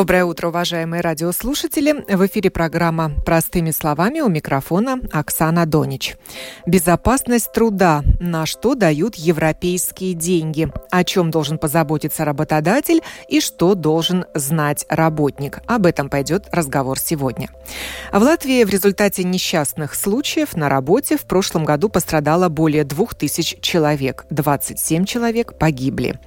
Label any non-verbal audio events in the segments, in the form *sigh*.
Доброе утро, уважаемые радиослушатели. В эфире программа «Простыми словами» у микрофона Оксана Донич. Безопасность труда. На что дают европейские деньги? О чем должен позаботиться работодатель и что должен знать работник? Об этом пойдет разговор сегодня. В Латвии в результате несчастных случаев на работе в прошлом году пострадало более 2000 человек. 27 человек погибли.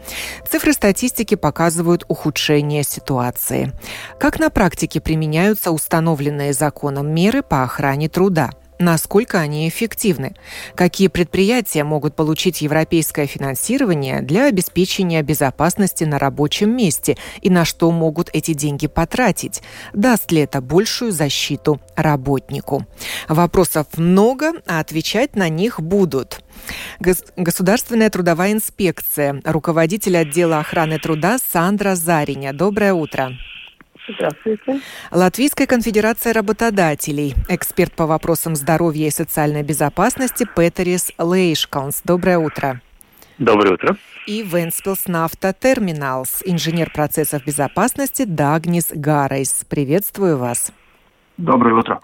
Цифры статистики показывают ухудшение ситуации ситуации. Как на практике применяются установленные законом меры по охране труда? насколько они эффективны, какие предприятия могут получить европейское финансирование для обеспечения безопасности на рабочем месте и на что могут эти деньги потратить, даст ли это большую защиту работнику. Вопросов много, а отвечать на них будут. Государственная трудовая инспекция, руководитель отдела охраны труда Сандра Зариня. Доброе утро. Здравствуйте. Латвийская конфедерация работодателей, эксперт по вопросам здоровья и социальной безопасности Петерис Лейшкаунс. Доброе утро. Доброе утро. И Венспилс Нафта Терминалс, инженер процессов безопасности Дагнис Гаррейс. Приветствую вас. Доброе утро.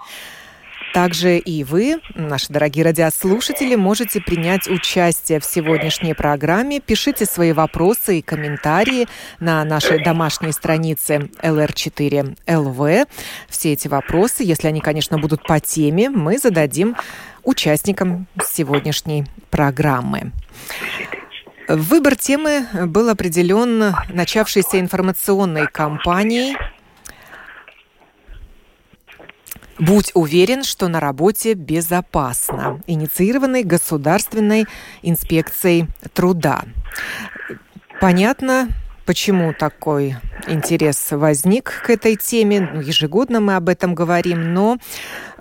Также и вы, наши дорогие радиослушатели, можете принять участие в сегодняшней программе. Пишите свои вопросы и комментарии на нашей домашней странице LR4LV. Все эти вопросы, если они, конечно, будут по теме, мы зададим участникам сегодняшней программы. Выбор темы был определен начавшейся информационной кампанией «Будь уверен, что на работе безопасно», инициированной Государственной инспекцией труда. Понятно, почему такой интерес возник к этой теме. Ну, ежегодно мы об этом говорим, но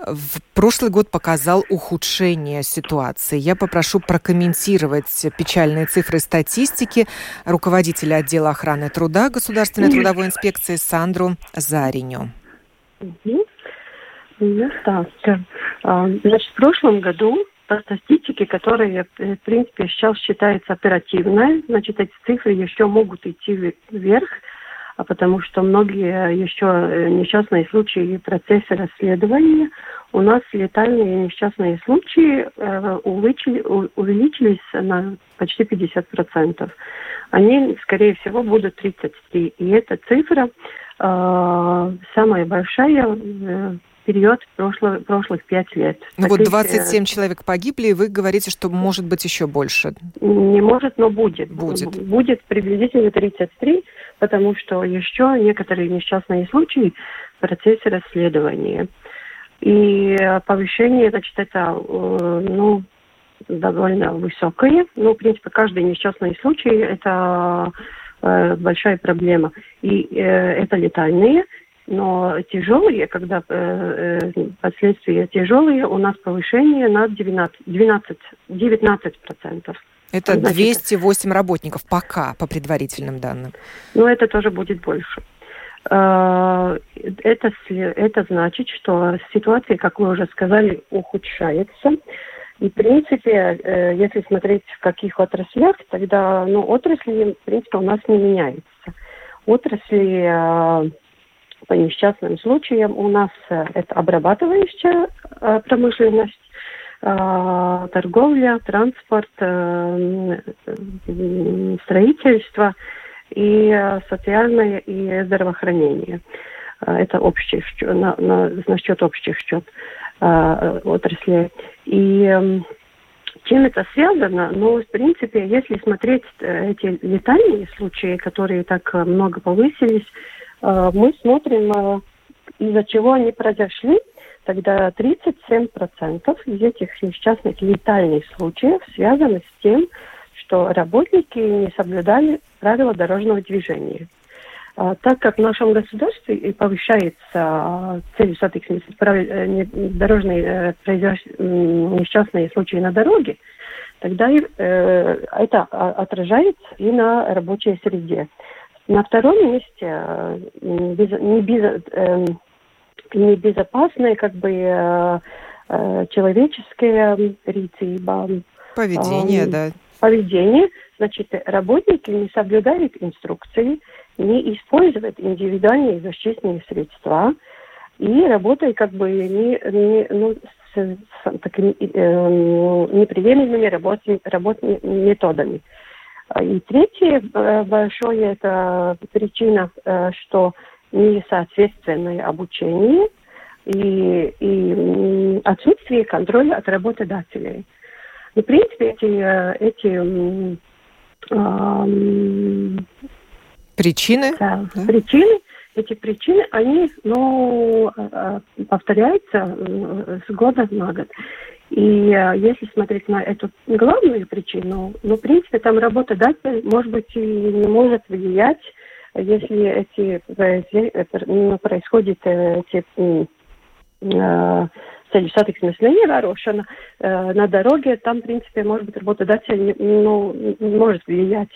в прошлый год показал ухудшение ситуации. Я попрошу прокомментировать печальные цифры статистики руководителя отдела охраны труда Государственной трудовой инспекции Сандру Зариню. Ну значит, в прошлом году по статистике, которая, в принципе, сейчас считается оперативной, значит, эти цифры еще могут идти вверх, а потому что многие еще э, несчастные случаи в процессе расследования у нас летальные несчастные случаи э, увеличились на почти 50%. Они, скорее всего, будут 33. И эта цифра э, самая большая э, период прошлых, прошлых пять лет. Ну вот 27 э, человек погибли, и вы говорите, что может быть еще больше. Не может, но будет. Будет. Будет приблизительно 33, потому что еще некоторые несчастные случаи в процессе расследования. И повышение, значит, это, э, ну, довольно высокое. Ну, в принципе, каждый несчастный случай – это э, большая проблема. И это летальные, но тяжелые, когда э, э, последствия тяжелые, у нас повышение на 19, 12, 19 процентов. Это Значит, 208 работников пока, по предварительным данным. Ну, это тоже будет больше. Э, это, это значит, что ситуация, как вы уже сказали, ухудшается. И, в принципе, э, если смотреть в каких отраслях, тогда ну, отрасли, в принципе, у нас не меняются. Отрасли по несчастным случаям у нас э, это обрабатывающая э, промышленность, э, торговля, транспорт, строительство и социальное и здравоохранение. Это общий на, на, на счет общих счет отрасли. И чем это связано? Ну, в принципе, если смотреть эти летальные случаи, которые так много повысились, мы смотрим, э, из-за чего они произошли. Тогда 37% из этих несчастных летальных случаев связаны с тем, что работники не соблюдали правила дорожного движения. А, так как в нашем государстве и повышается целью сатексмис дорожные несчастные случаи на дороге, тогда э, это отражается и на рабочей среде. На втором месте э, без, не, без, э, небезопасная как бы э, э, человеческая ритиба. Поведение, э, да. Поведение. Значит, работники не соблюдают инструкции, не используют индивидуальные защитные средства и работают как бы не, не, ну, с, с такими э, неприемлемыми работ, работными методами. И третье э, большое это причина, э, что несоответственное обучение и, и отсутствие контроля от работодателей. И, в принципе, эти, э, эти э, причины, да, да. причины, эти причины, они ну, повторяются с года на год. И если смотреть на эту главную причину, ну, в принципе, там работодатель, может быть, и не может влиять если эти происходит эти ceļu satiksmes neievērošana на дороге, там, в принципе, может быть, работодатель ну, может влиять.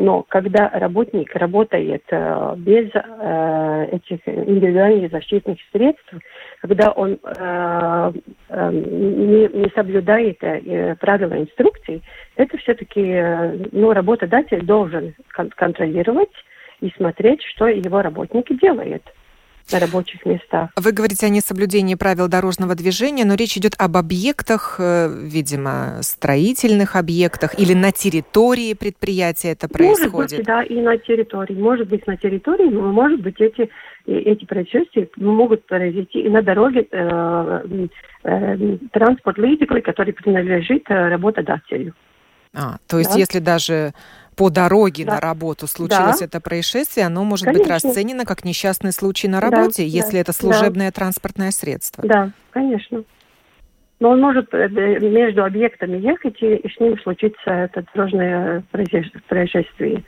Но когда работник работает э, без э, этих индивидуальных защитных средств, когда он э, не, соблюдает правила инструкций, это все-таки ну, работодатель должен кон- контролировать и смотреть, что его работники делают на рабочих местах. Вы говорите о несоблюдении правил дорожного движения, но речь идет об объектах, э, видимо, строительных объектах или на территории предприятия это происходит? Может быть, да, и на территории. Может быть, на территории, но может быть, эти, эти происшествия могут произойти и на дороге э, э, транспорт лидикли, который принадлежит э, работодателю. А, то есть, да? если даже по дороге да. на работу случилось да. это происшествие, оно может конечно. быть расценено как несчастный случай на работе, да, если да, это служебное да. транспортное средство. Да, конечно. Но он может э, между объектами ехать, и с ним случится это дорожное происшествие.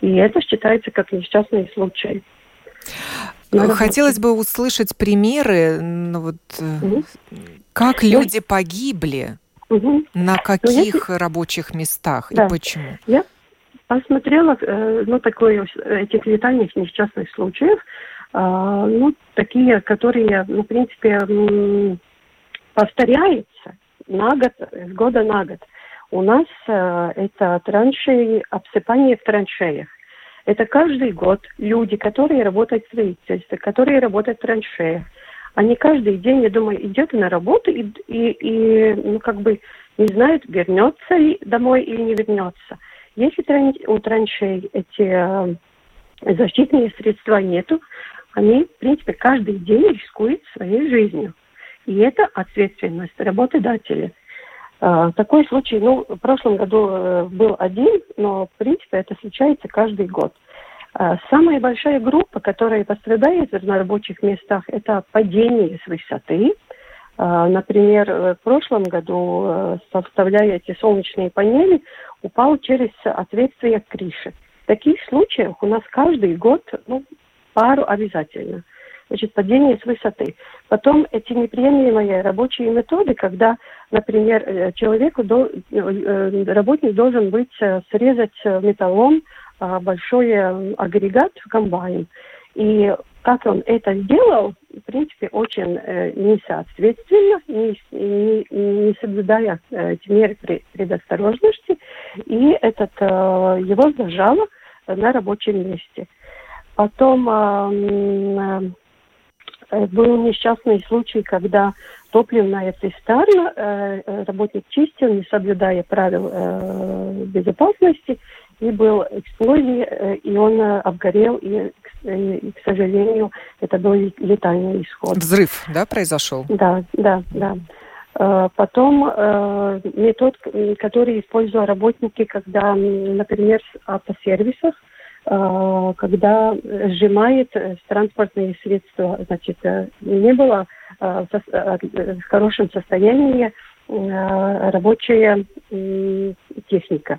И это считается как несчастный случай. Надо Хотелось бы услышать примеры, ну, вот, угу. как люди погибли, угу. на каких ну, если... рабочих местах да. и почему. Я посмотрела, э, ну, такое, этих летальных несчастных случаев, а, ну, такие, которые, ну, в принципе, повторяются на год, с года на год. У нас э, это траншеи, обсыпание в траншеях. Это каждый год люди, которые работают в строительстве, которые работают в траншеях, они каждый день, я думаю, идет на работу и, и, и ну, как бы не знают, вернется ли домой или не вернется. Если у траншей эти э, защитные средства нету, они, в принципе, каждый день рискуют своей жизнью. И это ответственность работодателя. Э, такой случай, ну, в прошлом году э, был один, но, в принципе, это случается каждый год. Самая большая группа, которая пострадает на рабочих местах, это падение с высоты. Например, в прошлом году, составляя эти солнечные панели, упал через отверстие крыши. Таких случаях у нас каждый год ну, пару обязательно. Значит, падение с высоты. Потом эти неприемлемые рабочие методы, когда, например, э, человеку, э, работник должен быть э, срезать металлом а, большой агрегат в комбайн. И как он это сделал, в принципе, очень э, несоответственно, не, не, не соблюдая э, эти меры предосторожности, и этот, э, его зажало на рабочем месте. Потом э, э, был несчастный случай, когда топливная цистерна, э, э, работник чистил, не соблюдая правил э, безопасности, и был эксплозия, э, и он э, обгорел, и, и, к сожалению, это был летальный исход. Взрыв, да, произошел? Да, да, да. Э, потом метод, который используют работники, когда, например, в автосервисах, когда сжимает транспортные средства, значит, не было в хорошем состоянии рабочая техника.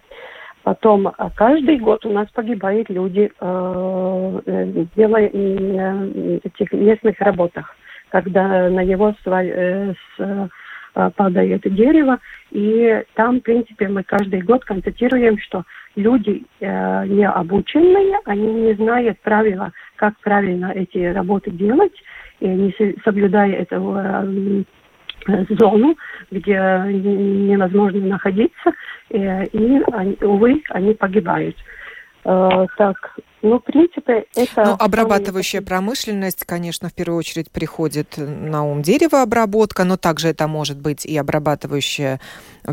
Потом а каждый год у нас погибают люди, э, э делая э, этих местных работах, когда на его э, падает дерево. И там, в принципе, мы каждый год констатируем, что люди не обученные, они не знают правила, как правильно эти работы делать, и не соблюдая этого *laughs* зону, где невозможно находиться, и, и увы, они погибают. Э, так, ну, в принципе, это... Ну, обрабатывающая промышленность, конечно, в первую очередь приходит на ум деревообработка, но также это может быть и обрабатывающее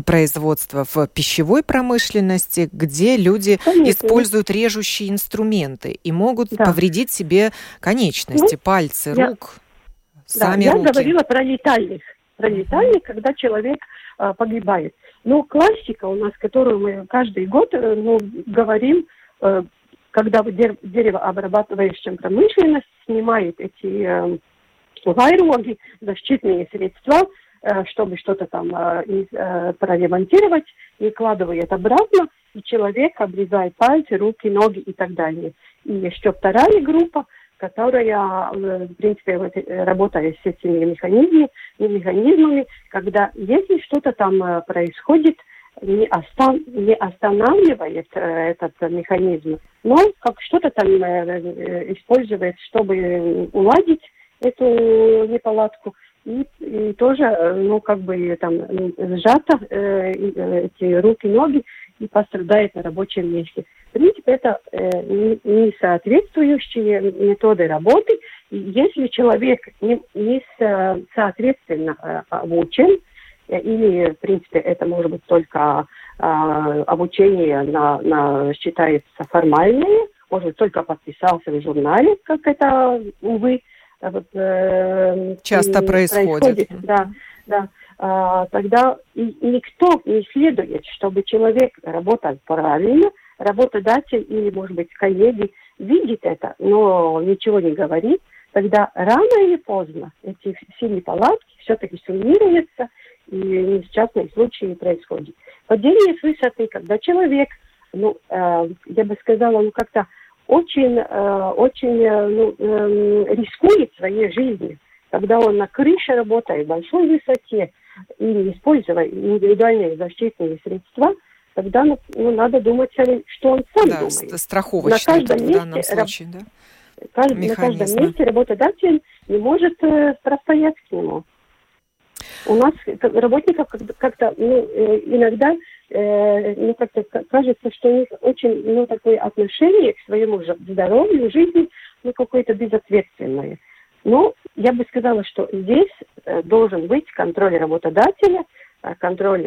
производство в пищевой промышленности, где люди конечно. используют режущие инструменты и могут да. повредить себе конечности, ну, пальцы, я... рук, сами да, руки. Я говорила про летальных. Про летальных, когда человек а, погибает. Но классика у нас, которую мы каждый год э, ну, говорим, Э, когда деревообрабатывающая промышленность снимает эти э, вайроги, защитные средства, э, чтобы что-то там проремонтировать, и кладывает обратно, и человек обрезает пальцы, руки, ноги и так далее. И еще вторая группа, которая, в принципе, работает с этими механизмами, механизмами, когда если что-то там происходит – не, остан, не останавливает э, этот механизм, но как что-то там э, э, использует, чтобы уладить эту неполадку. И, и тоже, э, ну, как бы там сжато э, э, эти руки, ноги пострадает на рабочем месте. В принципе, это э, не соответствующие методы работы. И если человек не, не соответственно э, обучен, или, в принципе, это может быть только а, обучение на, на, считается формальное, может быть, только подписался в журнале, как это, увы, вот, э, часто происходит. происходит. Да, да. А, тогда никто не следует, чтобы человек работал правильно, работодатель или, может быть, коллеги видит это, но ничего не говорит, тогда рано или поздно эти все неполадки все-таки суммируются, и несчастные случаи происходят. Падение с высоты, когда человек, ну, э, я бы сказала, ну, как-то очень, э, очень э, ну, э, рискует своей жизнью, когда он на крыше работает в большой высоте и не используя индивидуальные защитные средства, тогда ну, ну надо думать, что он сам да, думает. страховочный на каждом месте, в данном случае, да? Кажд, на каждом месте работодатель не может э, простоять к нему. У нас работников как-то ну, э, иногда э, ну, как-то кажется, что у них очень ну, такое отношение к своему здоровью, жизни, ну, какое-то безответственное. Но я бы сказала, что здесь э, должен быть контроль работодателя, контроль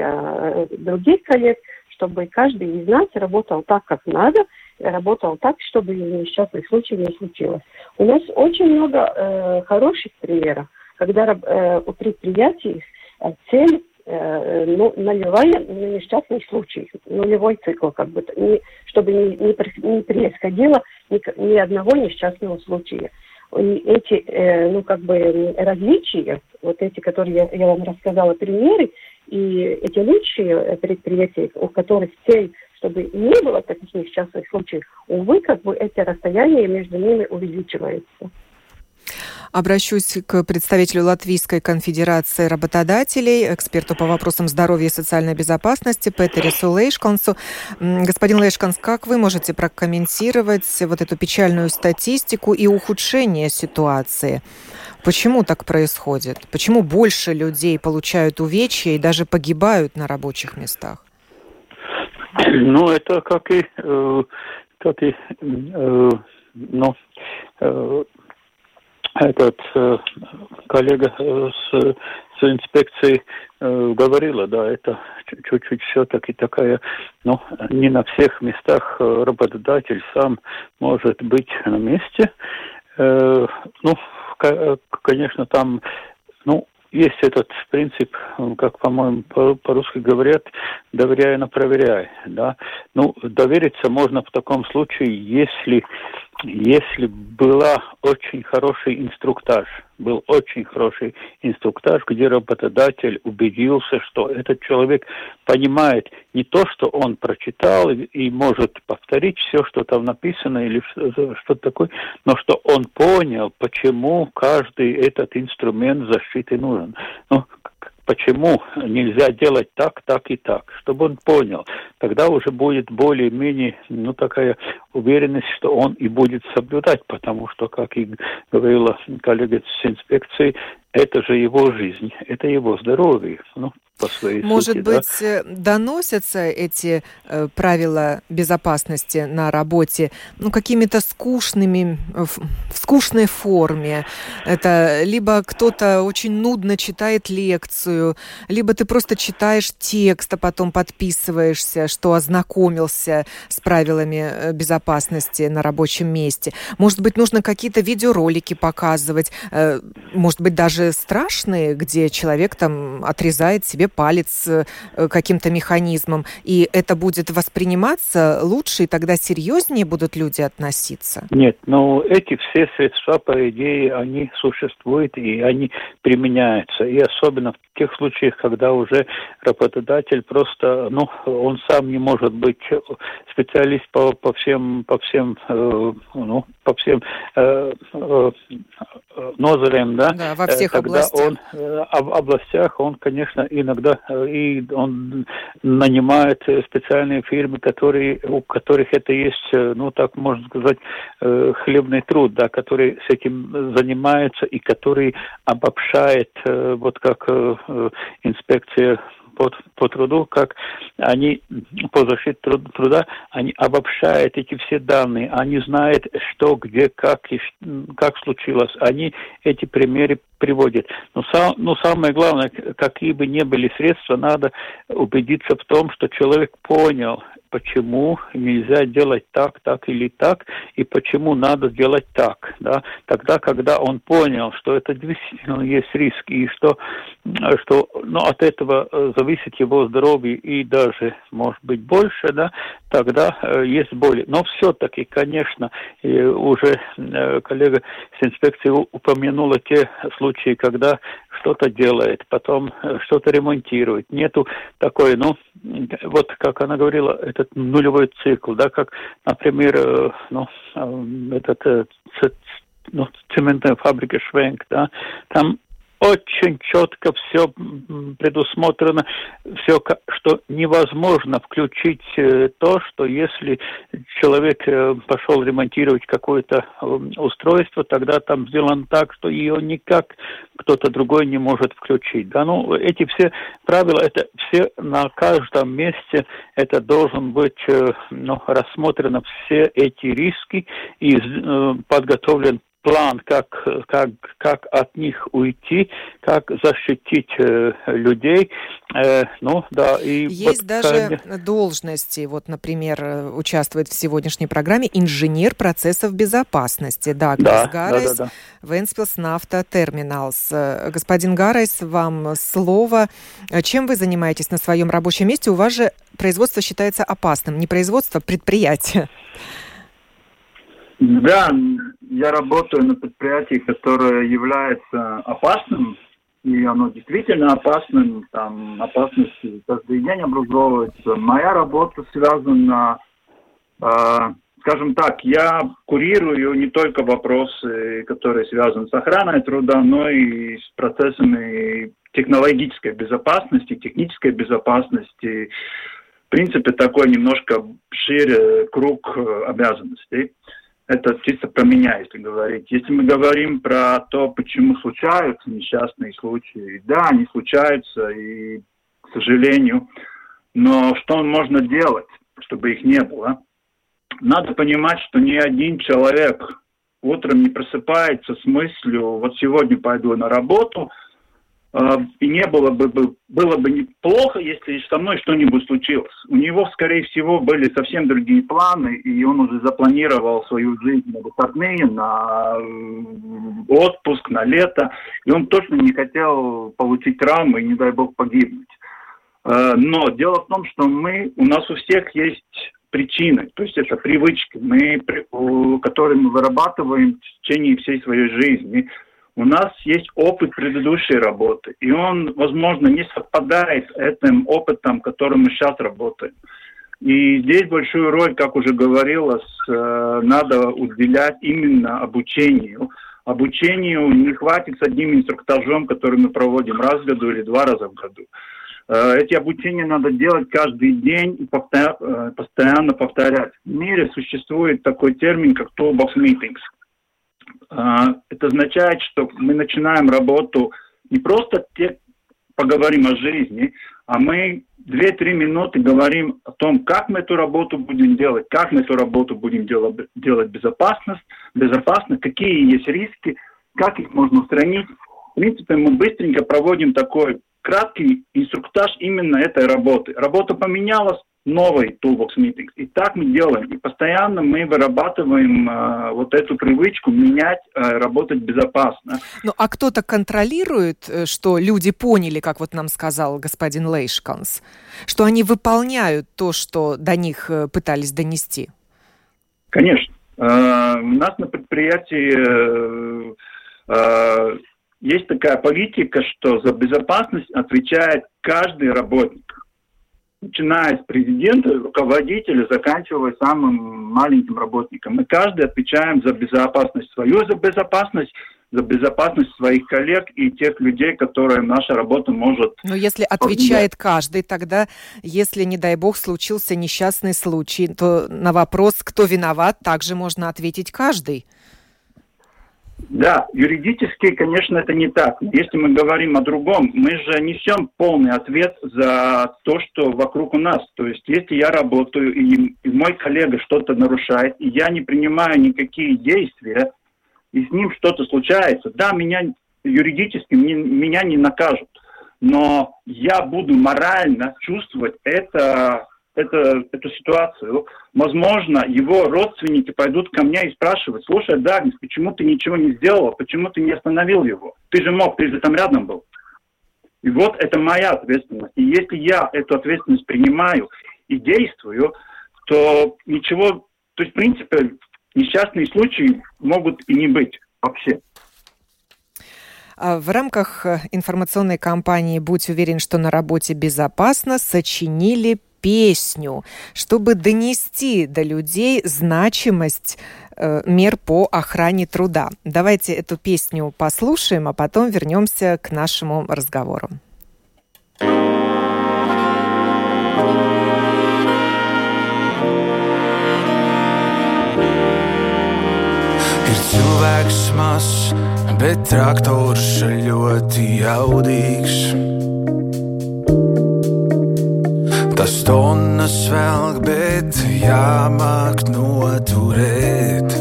других коллег, чтобы каждый из нас работал так, как надо, работал так, чтобы несчастных случаев не случилось. У нас очень много э, хороших примеров когда э, у предприятий э, цель э, ну, нулевая на несчастный случай, нулевой цикл, как бы, не, чтобы не, не, не происходило ни, ни одного несчастного случая. Эти, э, ну, как бы, различия, вот эти, которые я, я вам рассказала, примеры, и эти лучшие предприятия, у которых цель чтобы не было таких несчастных случаев, увы, как бы эти расстояния между ними увеличиваются. Обращусь к представителю Латвийской конфедерации работодателей, эксперту по вопросам здоровья и социальной безопасности Петерису Лейшконсу. Господин Лейшконс, как вы можете прокомментировать вот эту печальную статистику и ухудшение ситуации? Почему так происходит? Почему больше людей получают увечья и даже погибают на рабочих местах? Ну, это как и, э, как и э, ну, э, этот э, коллега э, с, с инспекцией э, говорила, да, это чуть-чуть все-таки такая, ну, не на всех местах э, работодатель сам может быть на месте. Э, ну, конечно, там, ну, есть этот принцип, как, по-моему, по-русски говорят, доверяй, но проверяй, да. Ну, довериться можно в таком случае, если если была очень хороший инструктаж, был очень хороший инструктаж, где работодатель убедился, что этот человек понимает не то, что он прочитал и, и может повторить все, что там написано или что-то такое, но что он понял, почему каждый этот инструмент защиты нужен. Ну, почему нельзя делать так, так и так, чтобы он понял. Тогда уже будет более-менее, ну, такая уверенность, что он и будет соблюдать, потому что, как и говорила коллега с инспекцией, это же его жизнь, это его здоровье. Ну, по своей Может сути, быть, да. Э, доносятся эти э, правила безопасности на работе ну, какими-то скучными, в, в скучной форме. Это либо кто-то очень нудно читает лекцию, либо ты просто читаешь текст, а потом подписываешься, что ознакомился с правилами э, безопасности на рабочем месте. Может быть, нужно какие-то видеоролики показывать, э, может быть, даже страшные, где человек там отрезает себе палец э, каким-то механизмом, и это будет восприниматься лучше, и тогда серьезнее будут люди относиться? Нет, но эти все средства, по идее, они существуют, и они применяются. И особенно в тех случаях, когда уже работодатель просто, ну, он сам не может быть специалист по, по всем, по всем, э, ну, по всем э, э, нозрям, да? Да, во всех когда областях. он э, об областях, он, конечно, иногда э, и он нанимает специальные фирмы, которые, у которых это есть, э, ну, так можно сказать, э, хлебный труд, да, которые с этим занимаются и который обобщает, э, вот как э, э, инспекция по, по труду, как они по защите труд, труда, они обобщают эти все данные, они знают, что, где, как и как случилось. Они эти примеры приводят. Но, сам, но самое главное, какие бы ни были средства, надо убедиться в том, что человек понял почему нельзя делать так, так или так, и почему надо делать так. Да? Тогда, когда он понял, что это действительно есть риск, и что, что ну, от этого э, зависит его здоровье и даже, может быть, больше, да, тогда э, есть боль. Но все-таки, конечно, уже э, коллега с инспекции упомянула те случаи, когда что-то делает, потом э, что-то ремонтирует. Нету такой, ну, вот как она говорила, этот нулевой цикл, да, как, например, э, ну, э, этот ну, цементная фабрика Швенк, да, там очень четко все предусмотрено, все, что невозможно включить э, то, что если человек э, пошел ремонтировать какое-то э, устройство, тогда там сделано так, что ее никак кто-то другой не может включить. Да, ну, эти все правила, это все на каждом месте, это должен быть ну, рассмотрено все эти риски и подготовлен план, как, как, как от них уйти, как защитить э, людей. Э, ну, да, и Есть вот, даже конечно... должности, вот, например, э, участвует в сегодняшней программе инженер процессов безопасности. Да, да, Гарайс, да, да, да. Ventspils Nafta Terminals. Э, господин Гарайс, вам слово. Чем вы занимаетесь на своем рабочем месте? У вас же производство считается опасным. Не производство, а предприятие. Да, я работаю на предприятии, которое является опасным, и оно действительно опасным, там опасности каждый день образовывается. Моя работа связана, э, скажем так, я курирую не только вопросы, которые связаны с охраной труда, но и с процессами технологической безопасности, технической безопасности. В принципе, такой немножко шире круг обязанностей это чисто про меня, если говорить. Если мы говорим про то, почему случаются несчастные случаи, да, они случаются, и, к сожалению, но что можно делать, чтобы их не было? Надо понимать, что ни один человек утром не просыпается с мыслью, вот сегодня пойду на работу – и не было бы, было бы неплохо, если со мной что-нибудь случилось. У него, скорее всего, были совсем другие планы, и он уже запланировал свою жизнь на выходные, на отпуск, на лето, и он точно не хотел получить травмы и, не дай бог, погибнуть. А, но дело в том, что мы, у нас у всех есть причины, то есть это привычки, мы, которые мы вырабатываем в течение всей своей жизни – у нас есть опыт предыдущей работы, и он, возможно, не совпадает с этим опытом, которым мы сейчас работаем. И здесь большую роль, как уже говорилось, э, надо уделять именно обучению, обучению не хватит с одним инструктажом, который мы проводим раз в году или два раза в году. Э, эти обучения надо делать каждый день и э, постоянно повторять. В мире существует такой термин, как toolbox meetings. Э, это означает, что мы начинаем работу не просто те, поговорим о жизни, а мы 2-3 минуты говорим о том, как мы эту работу будем делать, как мы эту работу будем делать, делать безопасно, безопасно, какие есть риски, как их можно устранить. В принципе, мы быстренько проводим такой краткий инструктаж именно этой работы. Работа поменялась, новый Toolbox Meetings. И так мы делаем. И постоянно мы вырабатываем э, вот эту привычку менять, э, работать безопасно. Ну, а кто-то контролирует, э, что люди поняли, как вот нам сказал господин Лейшканс, что они выполняют то, что до них э, пытались донести? Конечно. Э, у нас на предприятии э, есть такая политика, что за безопасность отвечает каждый работник. Начиная с президента, руководителя, заканчивая самым маленьким работником. Мы каждый отвечаем за безопасность свою, за безопасность, за безопасность своих коллег и тех людей, которые наша работа может... Но если отвечает каждый, тогда, если, не дай бог, случился несчастный случай, то на вопрос, кто виноват, также можно ответить каждый. Да, юридически, конечно, это не так. Если мы говорим о другом, мы же несем полный ответ за то, что вокруг у нас. То есть, если я работаю, и, и мой коллега что-то нарушает, и я не принимаю никакие действия, и с ним что-то случается, да, меня юридически не, меня не накажут, но я буду морально чувствовать это это, эту ситуацию, возможно, его родственники пойдут ко мне и спрашивают, слушай, Дагнис, почему ты ничего не сделал, почему ты не остановил его? Ты же мог, ты же там рядом был. И вот это моя ответственность. И если я эту ответственность принимаю и действую, то ничего, то есть, в принципе, несчастные случаи могут и не быть вообще. А в рамках информационной кампании «Будь уверен, что на работе безопасно» сочинили песню, чтобы донести до людей значимость э, мер по охране труда. Давайте эту песню послушаем, а потом вернемся к нашему разговору. Bet traktors ļoti jaudīgs. Tas tonnas velk, bet jāmāk noturēt.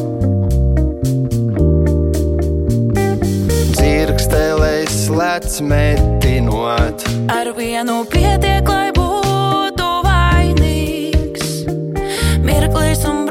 Dzirkstelēs lec metinot. Ar vienu pietiek, lai būtu vainīgs. Mirklis un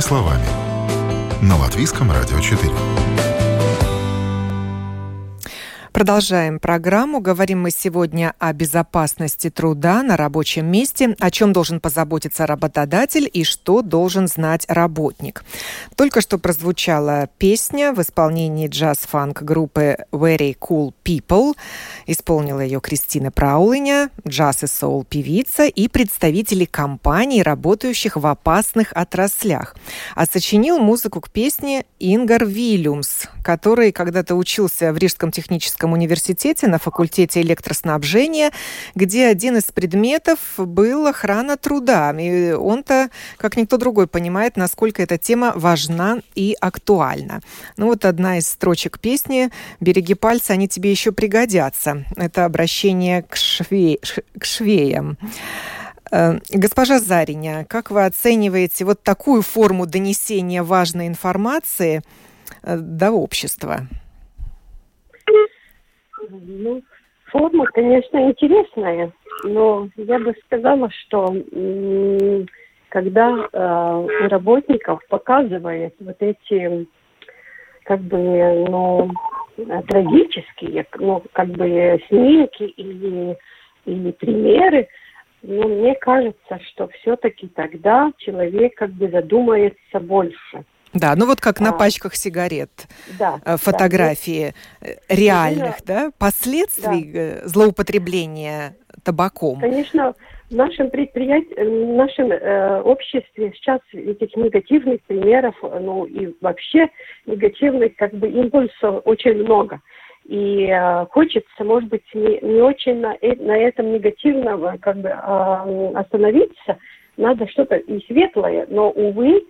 Словами. На Латвийском радио 4. Продолжаем программу. Говорим мы сегодня о безопасности труда на рабочем месте, о чем должен позаботиться работодатель и что должен знать работник. Только что прозвучала песня в исполнении джаз-фанк группы Very Cool People. Исполнила ее Кристина Праулиня, джаз и соул певица и представители компаний, работающих в опасных отраслях. А сочинил музыку к песне Ингар Вильямс, который когда-то учился в Рижском техническом Техническом университете на факультете электроснабжения, где один из предметов был охрана труда. И он-то, как никто другой, понимает, насколько эта тема важна и актуальна. Ну вот одна из строчек песни «Береги пальцы, они тебе еще пригодятся». Это обращение к, шве... к швеям. Э, госпожа Зариня, как вы оцениваете вот такую форму донесения важной информации э, до общества? Ну, форма, конечно, интересная, но я бы сказала, что когда э, у работников показывают вот эти как бы, ну, трагические, ну, как бы снимки или, или примеры, ну, мне кажется, что все-таки тогда человек как бы задумается больше. Да, ну вот как на а, пачках сигарет, да, э, фотографии да, реальных, да, последствий да. Э, злоупотребления табаком. Конечно, в нашем предприятии, в нашем э, обществе сейчас этих негативных примеров, ну и вообще негативных как бы импульсов очень много. И э, хочется, может быть, не, не очень на, э, на этом негативного как бы э, остановиться. Надо что-то и светлое, но, увы,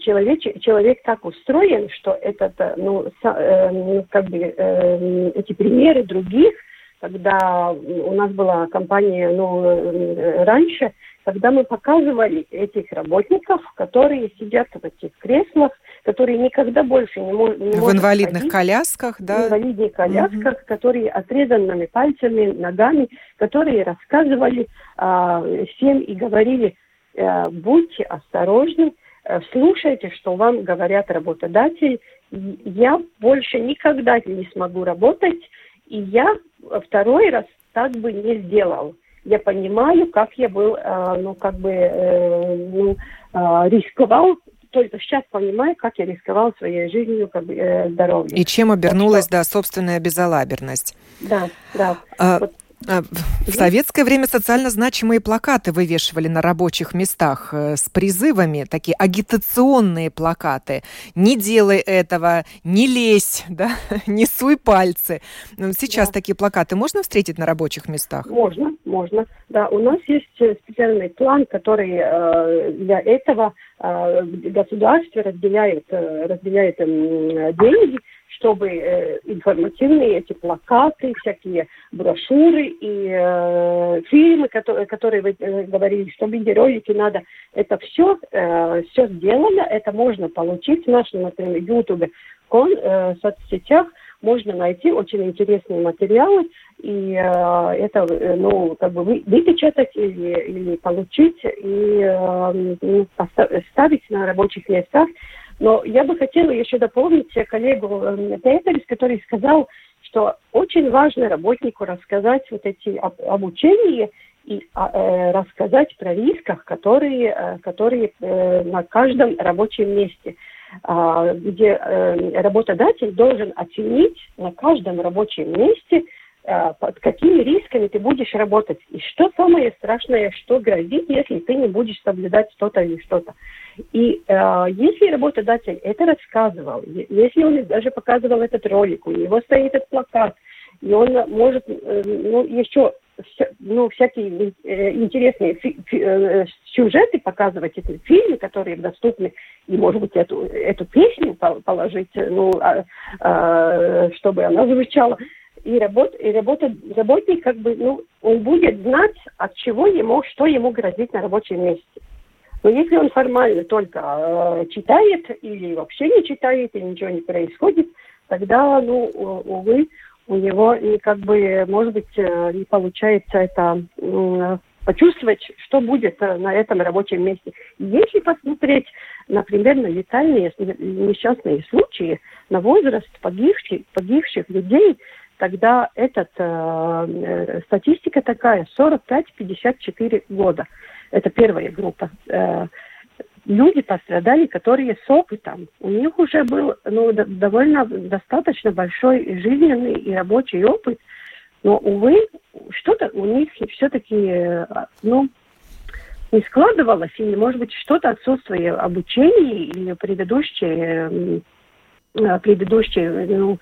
человек, человек так устроен, что этот, э, ну, э, ну, как бы э, эти примеры других, когда у нас была компания, ну, раньше, когда мы показывали этих работников, которые сидят в этих креслах, которые никогда больше не, мо- не в инвалидных ходить, колясках, да? В инвалидных колясках, угу. которые отрезанными пальцами, ногами, которые рассказывали э, всем и говорили, э, будьте осторожны, слушайте, что вам говорят работодатели. Я больше никогда не смогу работать, и я второй раз так бы не сделал. Я понимаю, как я был, э, ну, как бы, э, ну, рисковал только сейчас понимаю, как я рисковал своей жизнью, как бы, э, здоровьем. И чем обернулась, что... да, собственная безалаберность. Да, да. А, вот в советское время социально значимые плакаты вывешивали на рабочих местах э, с призывами, такие агитационные плакаты. «Не делай этого», «Не лезь», *laughs* да? «Не суй пальцы». Ну, сейчас да. такие плакаты можно встретить на рабочих местах? Можно, можно. Да, у нас есть э, специальный план, который э, для этого э, государство разделяет, разделяет э, деньги чтобы э, информативные эти плакаты, всякие брошюры и э, фильмы, которые, которые вы э, говорили, что видеоролики надо, это все, э, все сделано, это можно получить в нашем, например, YouTube, кон, э, соцсетях, можно найти очень интересные материалы и э, это, э, ну, как бы вы, выпечатать или, или получить и э, ну, ставить на рабочих местах. Но я бы хотела еще дополнить коллегу э, Петерис, который сказал, что очень важно работнику рассказать вот эти об, обучения и а, э, рассказать про рисках, которые, э, которые э, на каждом рабочем месте, э, где э, работодатель должен оценить на каждом рабочем месте, э, под какими рисками ты будешь работать. И что самое страшное, что грозит, если ты не будешь соблюдать что-то или что-то. И э, если работодатель это рассказывал, если он даже показывал этот ролик, у него стоит этот плакат, и он может э, ну, еще ну, всякие э, интересные фи, фи, э, сюжеты показывать, эти фильмы, которые доступны, и, может быть, эту, эту песню положить, ну, а, а, чтобы она звучала. И, работ, и работа, работник, как бы, ну, он будет знать, от чего ему, что ему грозит на рабочем месте. Но если он формально только э, читает или вообще не читает, и ничего не происходит, тогда, ну, увы, у него и как бы, может быть, э, не получается это, почувствовать, что будет на этом рабочем месте. Если посмотреть, например, на летальные несчастные случаи, на возраст погибших, погибших людей, тогда этот, э, статистика такая, 45-54 года. Это первая группа. Э, люди пострадали, которые с опытом. У них уже был ну, довольно достаточно большой жизненный и рабочий опыт. Но, увы, что-то у них все-таки ну, не складывалось, или, может быть, что-то отсутствие обучения или предыдущие, предыдущие ну,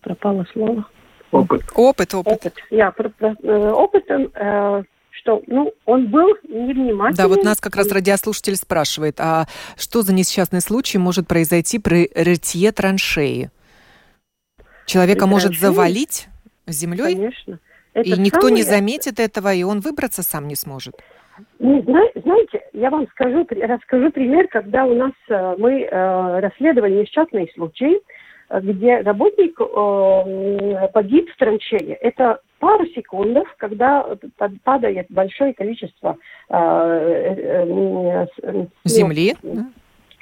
пропало слово. Опыт. Опыт, опыт. Опыт, я, э, опыт, э, что, ну, он был невнимательный. Да, вот нас как раз радиослушатель спрашивает, а что за несчастный случай может произойти при рытье траншеи? Человека при может траншеи? завалить землей? Конечно. Это и никто самое... не заметит этого, и он выбраться сам не сможет. Не, знаете, я вам скажу, расскажу пример, когда у нас э, мы э, расследовали несчастный случай, где работник э, погиб в траншее. Это пару секунд, когда падает большое количество э, э, земли.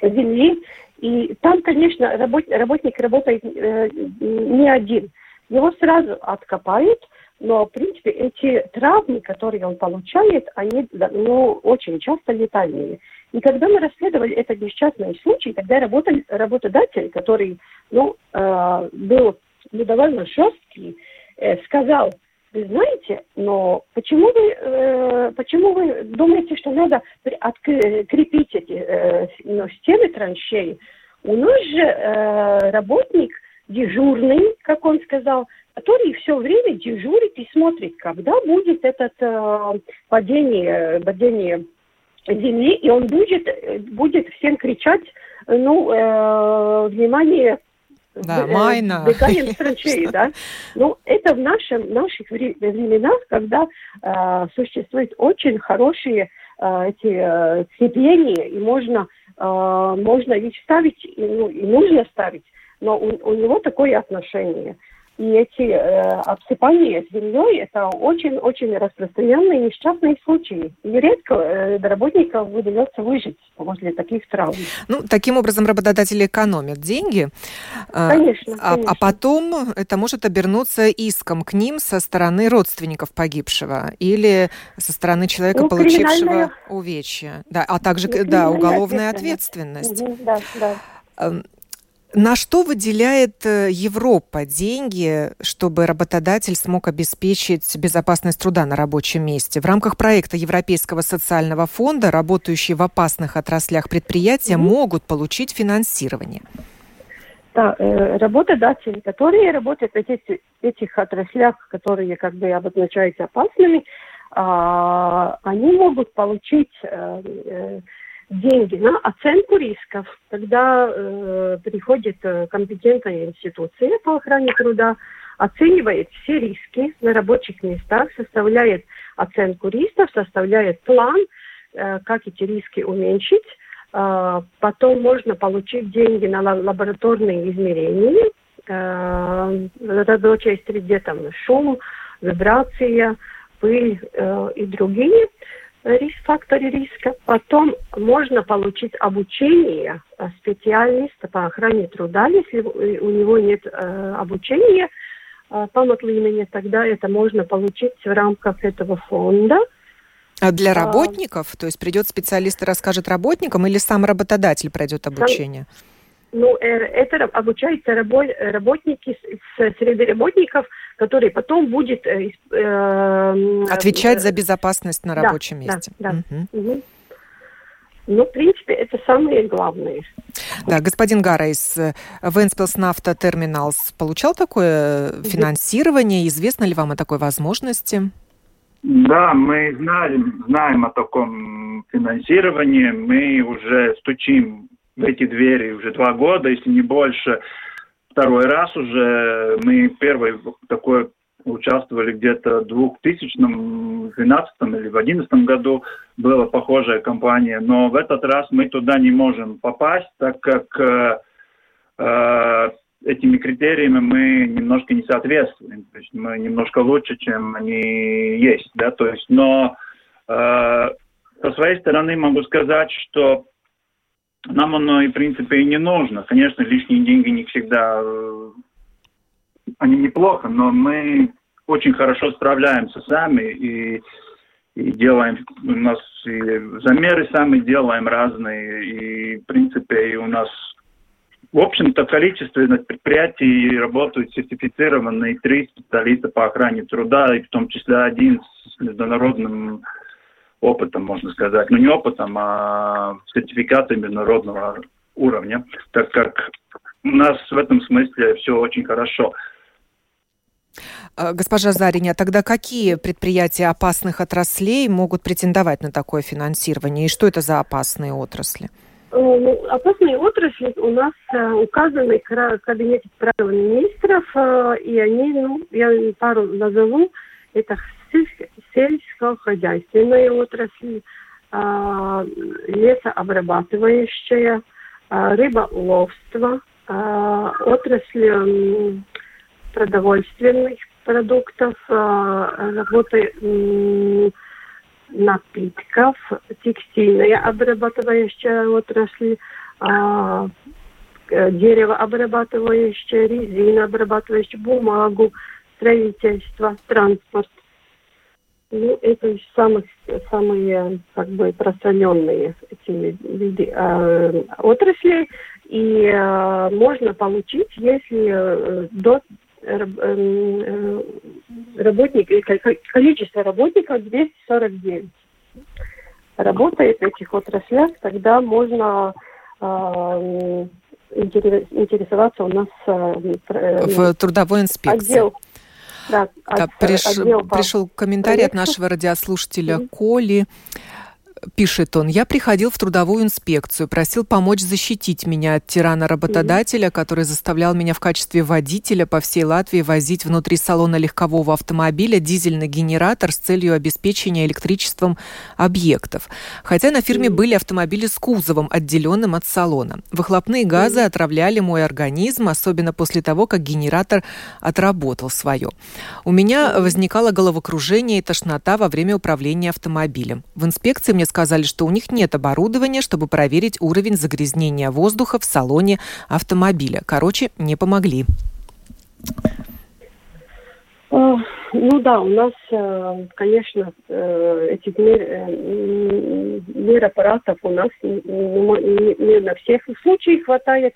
земли. И там, конечно, работ, работник работает не один. Его сразу откопают, но, в принципе, эти травмы, которые он получает, они ну, очень часто летальные. И когда мы расследовали этот несчастный случай, тогда работали, работодатель, который ну, э, был ну, довольно жесткий, э, сказал, вы знаете, но почему вы, э, почему вы думаете, что надо открепить эти э, ну, стены траншеи? У нас же э, работник дежурный, как он сказал, который все время дежурит и смотрит, когда будет это э, падение, падение земли, и он будет, будет всем кричать, ну, э, внимание, да, э, майна. Дыханием *laughs* траншеи, да. Ну, это в нашем, наших временах, когда э, существуют очень хорошие э, эти э, цепления, и можно, э, можно их ставить, и, ну, и нужно ставить, но у, у него такое отношение – и эти э, обсыпания землей – это очень-очень распространенные несчастные случаи. И редко э, работникам удается выжить после таких травм. Ну, таким образом работодатели экономят деньги. А, конечно, а, конечно. А потом это может обернуться иском к ним со стороны родственников погибшего или со стороны человека, ну, получившего увечья. Да, а также ну, да, уголовная ответственность. Угу, да, да. На что выделяет э, Европа деньги, чтобы работодатель смог обеспечить безопасность труда на рабочем месте? В рамках проекта Европейского социального фонда работающие в опасных отраслях предприятия mm-hmm. могут получить финансирование. Да, э, работодатели, которые работают в этих, этих отраслях, которые как бы обозначаются опасными, а, они могут получить э деньги на оценку рисков, когда э, приходит э, компетентная институция по охране труда, оценивает все риски на рабочих местах, составляет оценку рисков, составляет план, э, как эти риски уменьшить. Э, потом можно получить деньги на лабораторные измерения, э, рабочей среде, там, шум, вибрация, пыль э, и другие риск, факторы риска. Потом можно получить обучение специалиста по охране труда. Если у него нет э, обучения э, по имени, тогда это можно получить в рамках этого фонда. А для а, работников? А, то есть придет специалист и расскажет работникам, или сам работодатель пройдет обучение? Сам, ну, э, это обучаются работники с среды работников, которые потом будет э, э, отвечать за безопасность на рабочем да, месте. Да, да. Угу. Ну, в принципе, это самое главное. Да, господин Гарайс, Ventspils Nafta Terminals получал такое финансирование? Известно ли вам о такой возможности? Да, мы знаем, знаем о таком финансировании. Мы уже стучим в эти двери уже два года, если не больше. Второй раз уже мы первый такой участвовали где-то в 2012 или в 2011 году была похожая компания, но в этот раз мы туда не можем попасть, так как э, этими критериями мы немножко не соответствуем. То есть мы немножко лучше, чем они есть. Да? То есть, но э, со своей стороны могу сказать, что нам оно, и, в принципе, и не нужно. Конечно, лишние деньги не всегда... Э, они неплохо, но мы очень хорошо справляемся сами и, и делаем... У нас и замеры сами делаем разные. И, в принципе, и у нас в общем-то, количество предприятий работают сертифицированные три специалиста по охране труда, и в том числе один с международным опытом, можно сказать. Ну, не опытом, а сертификатом международного уровня, так как у нас в этом смысле все очень хорошо. А, госпожа Зариня, тогда какие предприятия опасных отраслей могут претендовать на такое финансирование? И что это за опасные отрасли? Э, ну, опасные отрасли у нас э, указаны в кабинете правил министров, э, и они, ну, я пару назову, это сельскохозяйственные отрасли, лесообрабатывающая, рыболовство, отрасли продовольственных продуктов, работы напитков, текстильная обрабатывающая отрасль, а, э, резина обрабатывающая, бумагу, строительство, транспорт. Ну, это самых, самые как бы распространенные эти виды э, отрасли. И э, можно получить, если э, до Эм, э, работников, количество работников 249 работает в этих отраслях, тогда можно э, интересоваться у нас э, в трудовой инспекции. Отдел, да, да, приш, отдел пришел комментарий от нашего радиослушателя. Коли пишет он, я приходил в трудовую инспекцию, просил помочь защитить меня от тирана-работодателя, который заставлял меня в качестве водителя по всей Латвии возить внутри салона легкового автомобиля дизельный генератор с целью обеспечения электричеством объектов. Хотя на фирме были автомобили с кузовом, отделенным от салона. Выхлопные газы отравляли мой организм, особенно после того, как генератор отработал свое. У меня возникало головокружение и тошнота во время управления автомобилем. В инспекции мне сказали, что у них нет оборудования, чтобы проверить уровень загрязнения воздуха в салоне автомобиля. Короче, не помогли. А, ну да, у нас, э, конечно, э, этих мер, э, мер аппаратов у нас не на всех случаях хватает.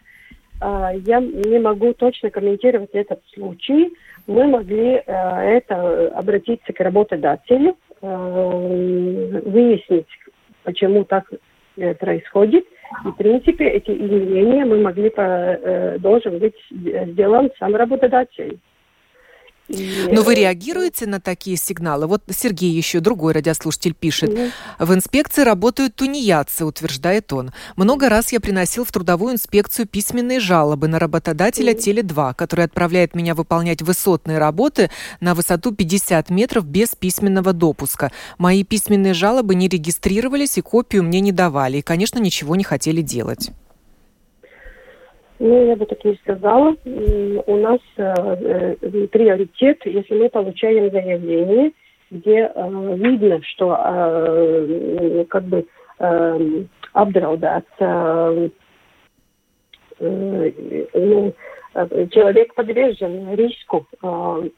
А, я не могу точно комментировать этот случай. Мы могли это обратиться к работодателю, выяснить, почему так э, происходит. И, в принципе, эти изменения мы могли, по, э, должен быть сделан сам работодатель. Но вы реагируете на такие сигналы? Вот Сергей еще, другой радиослушатель, пишет. В инспекции работают тунеядцы, утверждает он. Много раз я приносил в трудовую инспекцию письменные жалобы на работодателя угу. Теле2, который отправляет меня выполнять высотные работы на высоту 50 метров без письменного допуска. Мои письменные жалобы не регистрировались и копию мне не давали. И, конечно, ничего не хотели делать. Ну, я бы так не сказала. У нас э, э, приоритет, если мы получаем заявление, где э, видно, что э, как бы э, обdraudāts э, э, ну, человек подвержен риску, э,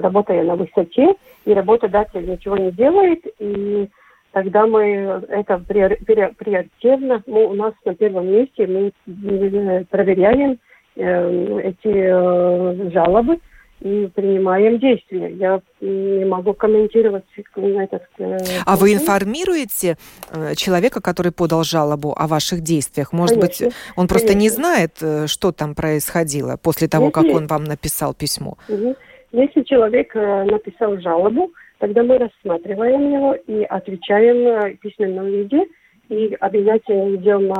работая на высоте, и работодатель ничего не делает, и тогда мы это приоритетно, ну, у нас на первом месте мы э, проверяем э, эти э, жалобы и принимаем действия. Я не могу комментировать этот. Э, а вы информируете э, человека, который подал жалобу о ваших действиях? Может конечно, быть, он просто конечно. не знает, э, что там происходило после того, Если... как он вам написал письмо? Если человек написал жалобу, Тогда мы рассматриваем его и отвечаем в письменном виде. И обязательно идем,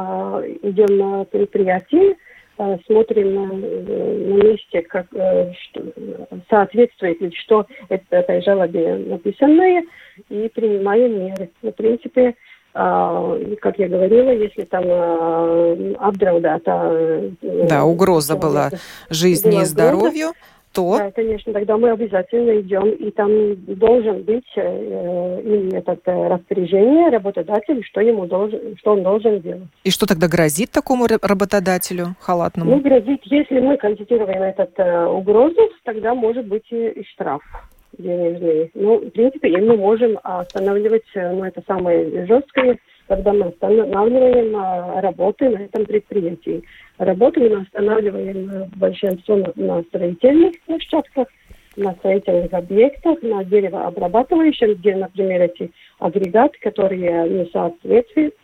идем на предприятие, а, смотрим на, месте, как, э, что, соответствует ли что это, этой жалобе написанное, и принимаем меры. В принципе, как я говорила, если там обдраудата... Да, угроза была жизни и здоровью, то... Да, конечно, тогда мы обязательно идем, и там должен быть э, и этот э, распоряжение работодателя, что ему должен, что он должен делать. И что тогда грозит такому работодателю халатному? Ну, грозит, если мы констатируем эту э, угрозу, тогда может быть и, и штраф денежный. Ну, в принципе, и мы можем останавливать, э, ну, это самое жесткое, когда мы останавливаем а, работы на этом предприятии. Работу мы останавливаем э, большинство на, строительных площадках, на строительных объектах, на деревообрабатывающем, где, например, эти агрегаты, которые не соответствуют,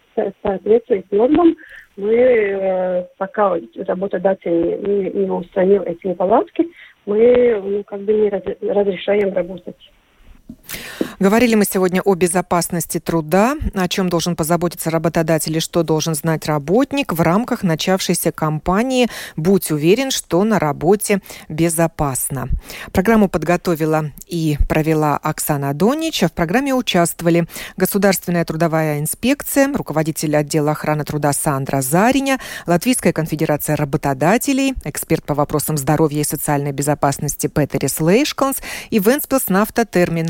соответствуют нормам, мы, э, пока работодатель не, не устранил эти неполадки, мы ну, как бы не разрешаем работать. Говорили мы сегодня о безопасности труда, о чем должен позаботиться работодатель и что должен знать работник в рамках начавшейся кампании «Будь уверен, что на работе безопасно». Программу подготовила и провела Оксана Донич. В программе участвовали Государственная трудовая инспекция, руководитель отдела охраны труда Сандра Зариня, Латвийская конфедерация работодателей, эксперт по вопросам здоровья и социальной безопасности Петерис Лейшконс и Ventspils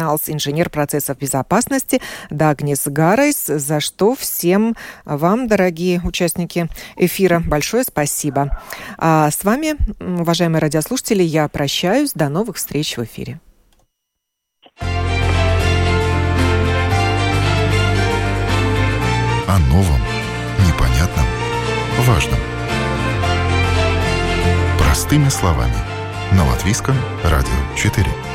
naftas termināls, инженер процессов безопасности Дагнис Гарайс, за что всем вам, дорогие участники эфира, большое спасибо. А с вами, уважаемые радиослушатели, я прощаюсь. До новых встреч в эфире. О новом, непонятном, важном. Простыми словами. На Латвийском радио 4.